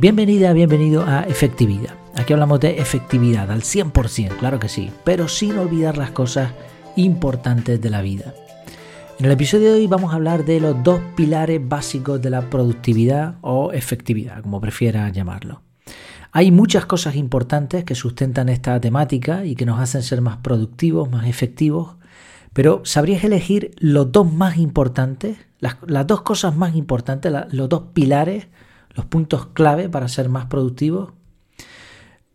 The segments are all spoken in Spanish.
Bienvenida, bienvenido a Efectividad. Aquí hablamos de efectividad al 100%, claro que sí, pero sin olvidar las cosas importantes de la vida. En el episodio de hoy vamos a hablar de los dos pilares básicos de la productividad o efectividad, como prefiera llamarlo. Hay muchas cosas importantes que sustentan esta temática y que nos hacen ser más productivos, más efectivos, pero ¿sabrías elegir los dos más importantes? Las, dos cosas más importantes, los dos pilares los puntos clave para ser más productivos.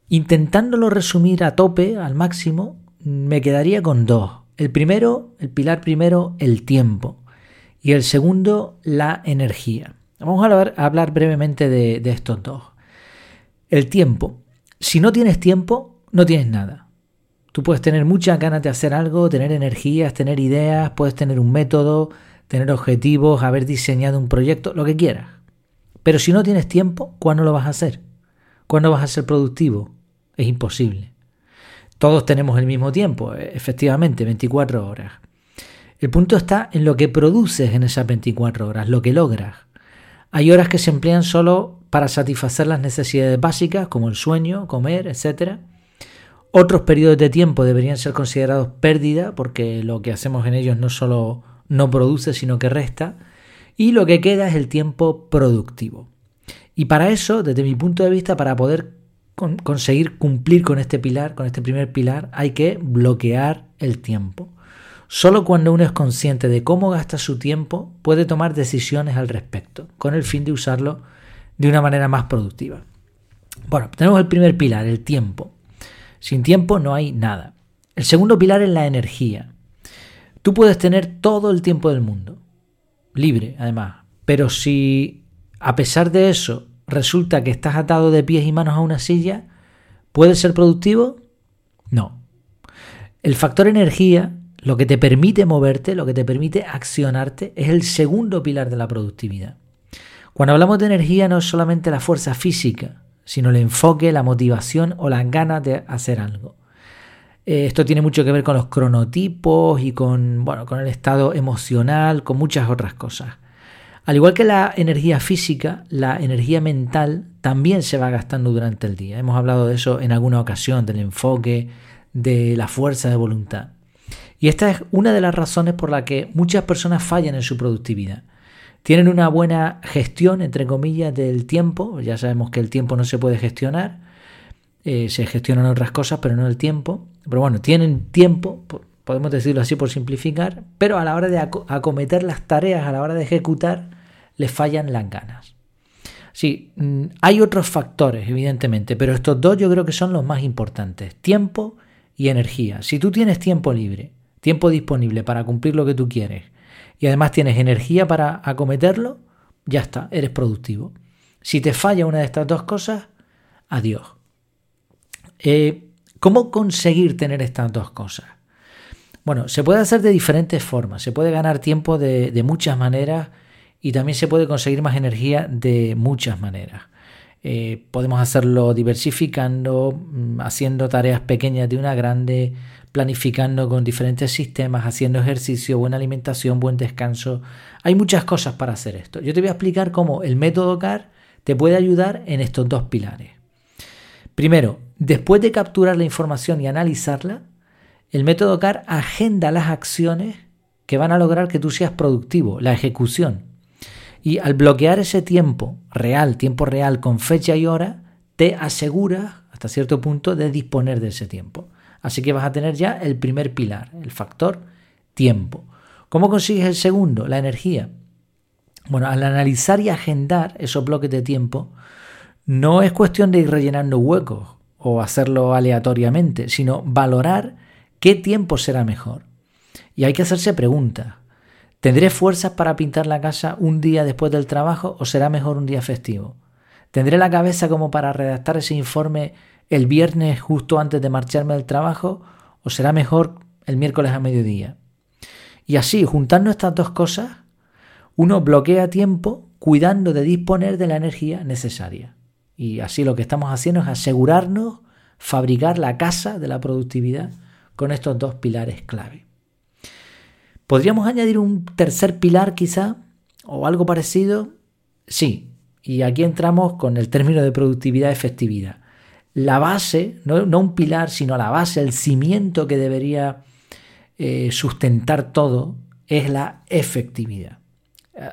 Intentándolo resumir a tope, al máximo, me quedaría con dos. El primero, el pilar primero, el tiempo. Y el segundo, la energía. Vamos a hablar, brevemente de, de estos dos. El tiempo. Si no tienes tiempo, no tienes nada. Tú puedes tener muchas ganas de hacer algo, tener energías, tener ideas, puedes tener un método, tener objetivos, haber diseñado un proyecto, lo que quieras. Pero si no tienes tiempo, ¿cuándo lo vas a hacer? ¿Cuándo vas a ser productivo? Es imposible. Todos tenemos el mismo tiempo, e, efectivamente, 24 horas. El punto está en lo que produces en esas 24 horas, lo que logras. Hay horas que se emplean solo para satisfacer las necesidades básicas, como el sueño, comer, etc. Otros periodos de tiempo deberían ser considerados pérdida, porque lo que hacemos en ellos no solo no produce, sino que resta y lo que queda es el tiempo productivo. Y para eso, desde mi punto de vista, para poder conseguir cumplir con este pilar, con este primer pilar, hay que bloquear el tiempo. Solo cuando uno es consciente de cómo gasta su tiempo puede tomar decisiones al respecto, con el fin de usarlo de una manera más productiva. Bueno, tenemos el primer pilar, el tiempo. Sin tiempo no hay nada. El segundo pilar es la energía. Tú puedes tener todo el tiempo del mundo, libre además. Pero si a pesar de eso resulta que estás atado de pies y manos a una silla, ¿puedes ser productivo? No. El factor energía, lo que te permite moverte, lo que te permite accionarte, es el segundo pilar de la productividad. Cuando hablamos de energía no es solamente la fuerza física, sino el enfoque, la motivación o las ganas de hacer algo. Eh, esto tiene mucho que ver con los cronotipos y con, bueno, con el estado emocional, con muchas otras cosas. Al igual que la energía física, la energía mental también se va gastando durante el día. Hemos hablado de eso en alguna ocasión, del enfoque, de la fuerza de voluntad. Y esta es una de las razones por la que muchas personas fallan en su productividad. Tienen una buena gestión, entre comillas, del tiempo. Ya sabemos que el tiempo no se puede gestionar. Eh, se gestionan otras cosas, pero no el tiempo. Pero bueno, tienen tiempo, podemos decirlo así por simplificar, pero a la hora de acometer las tareas, a la hora de ejecutar, les fallan las ganas. Sí, mm, hay otros factores, evidentemente, pero estos dos yo creo que son los más importantes, tiempo y energía. Si tú tienes tiempo libre, tiempo disponible para cumplir lo que tú quieres, y además tienes energía para acometerlo, ya está, eres productivo. Si te falla una de estas dos cosas, adiós. Eh, ¿Cómo conseguir tener estas dos cosas? Bueno, se puede hacer de diferentes formas. Se puede ganar tiempo de, muchas maneras y también se puede conseguir más energía de muchas maneras. Eh, podemos hacerlo diversificando, mm, haciendo tareas pequeñas de una grande, planificando con diferentes sistemas, haciendo ejercicio, buena alimentación, buen descanso. Hay muchas cosas para hacer esto. Yo te voy a explicar cómo el método CAR te puede ayudar en estos dos pilares. Primero, después de capturar la información y analizarla, el método CAR agenda las acciones que van a lograr que tú seas productivo, la ejecución. Y al bloquear ese tiempo real, tiempo real con fecha y hora, te asegura hasta cierto punto de disponer de ese tiempo. Así que vas a tener ya el primer pilar, el factor tiempo. ¿Cómo consigues el segundo? La energía. Bueno, al analizar y agendar esos bloques de tiempo, no es cuestión de ir rellenando huecos o hacerlo aleatoriamente, sino valorar qué tiempo será mejor. Y hay que hacerse preguntas. ¿Tendré fuerzas para pintar la casa un día después del trabajo o será mejor un día festivo? ¿Tendré la cabeza como para redactar ese informe el viernes justo antes de marcharme del trabajo o será mejor el miércoles a mediodía? Y así, juntando estas dos cosas, uno bloquea tiempo cuidando de disponer de la energía necesaria. Y así lo que estamos haciendo es asegurarnos fabricar la casa de la productividad con estos dos pilares clave. ¿Podríamos añadir un tercer pilar quizá? ¿O algo parecido? Sí, Y aquí entramos con el término de productividad-efectividad. La base, no, un pilar, sino la base, el cimiento que debería eh, sustentar todo, es la efectividad.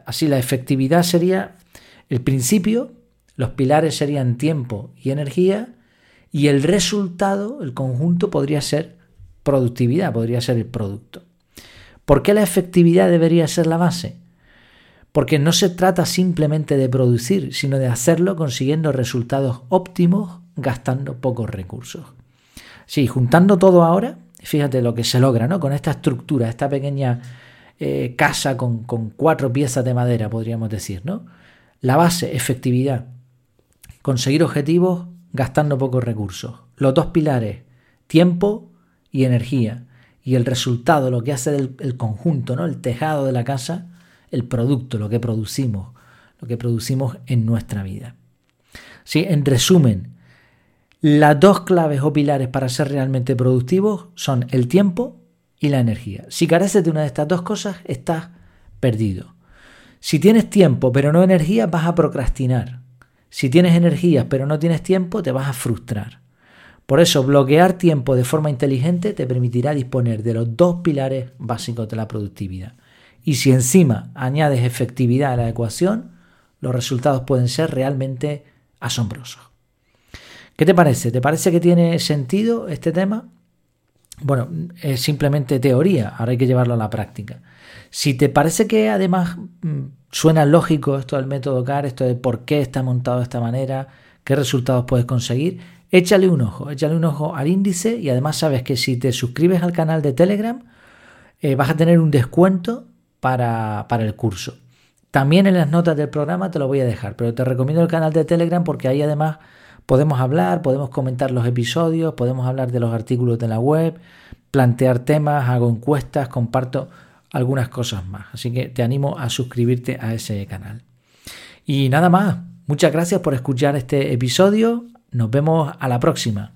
Así, la efectividad sería el principio, los pilares serían tiempo y energía, y el resultado, el conjunto, podría ser productividad, podría ser el producto. ¿Por qué la efectividad debería ser la base? Porque no se trata simplemente de producir, sino de hacerlo consiguiendo resultados óptimos gastando pocos recursos. Sí, juntando todo ahora, fíjate lo que se logra, ¿no? Con esta estructura, esta pequeña eh, casa con, con, cuatro piezas de madera, podríamos decir, ¿no? La base, efectividad. Conseguir objetivos gastando pocos recursos. Los dos pilares, tiempo y energía. Y el resultado, lo que hace el, conjunto, ¿no? el tejado de la casa, el producto, lo que producimos, lo que producimos en nuestra vida. Sí, en resumen, las dos claves o pilares para ser realmente productivos son el tiempo y la energía. Si careces de una de estas dos cosas, estás perdido. Si tienes tiempo pero no energía, vas a procrastinar. Si tienes energías pero no tienes tiempo, te vas a frustrar. Por eso, bloquear tiempo de forma inteligente te permitirá disponer de los dos pilares básicos de la productividad. Y si encima añades efectividad a la ecuación, los resultados pueden ser realmente asombrosos. ¿Qué te parece? ¿Te parece que tiene sentido este tema? Bueno, es simplemente teoría, ahora hay que llevarlo a la práctica. Si te parece que además mm, suena lógico esto del método CAR, esto de por qué está montado de esta manera, qué resultados puedes conseguir, échale un ojo, échale un ojo al índice y además sabes que si te suscribes al canal de Telegram eh, vas a tener un descuento para, para el curso. También en las notas del programa te lo voy a dejar, pero te recomiendo el canal de Telegram porque ahí además podemos hablar, podemos comentar los episodios, podemos hablar de los artículos de la web, plantear temas, hago encuestas, comparto algunas cosas más. Así que te animo a suscribirte a ese canal. Y nada más, muchas gracias por escuchar este episodio. Nos vemos a la próxima.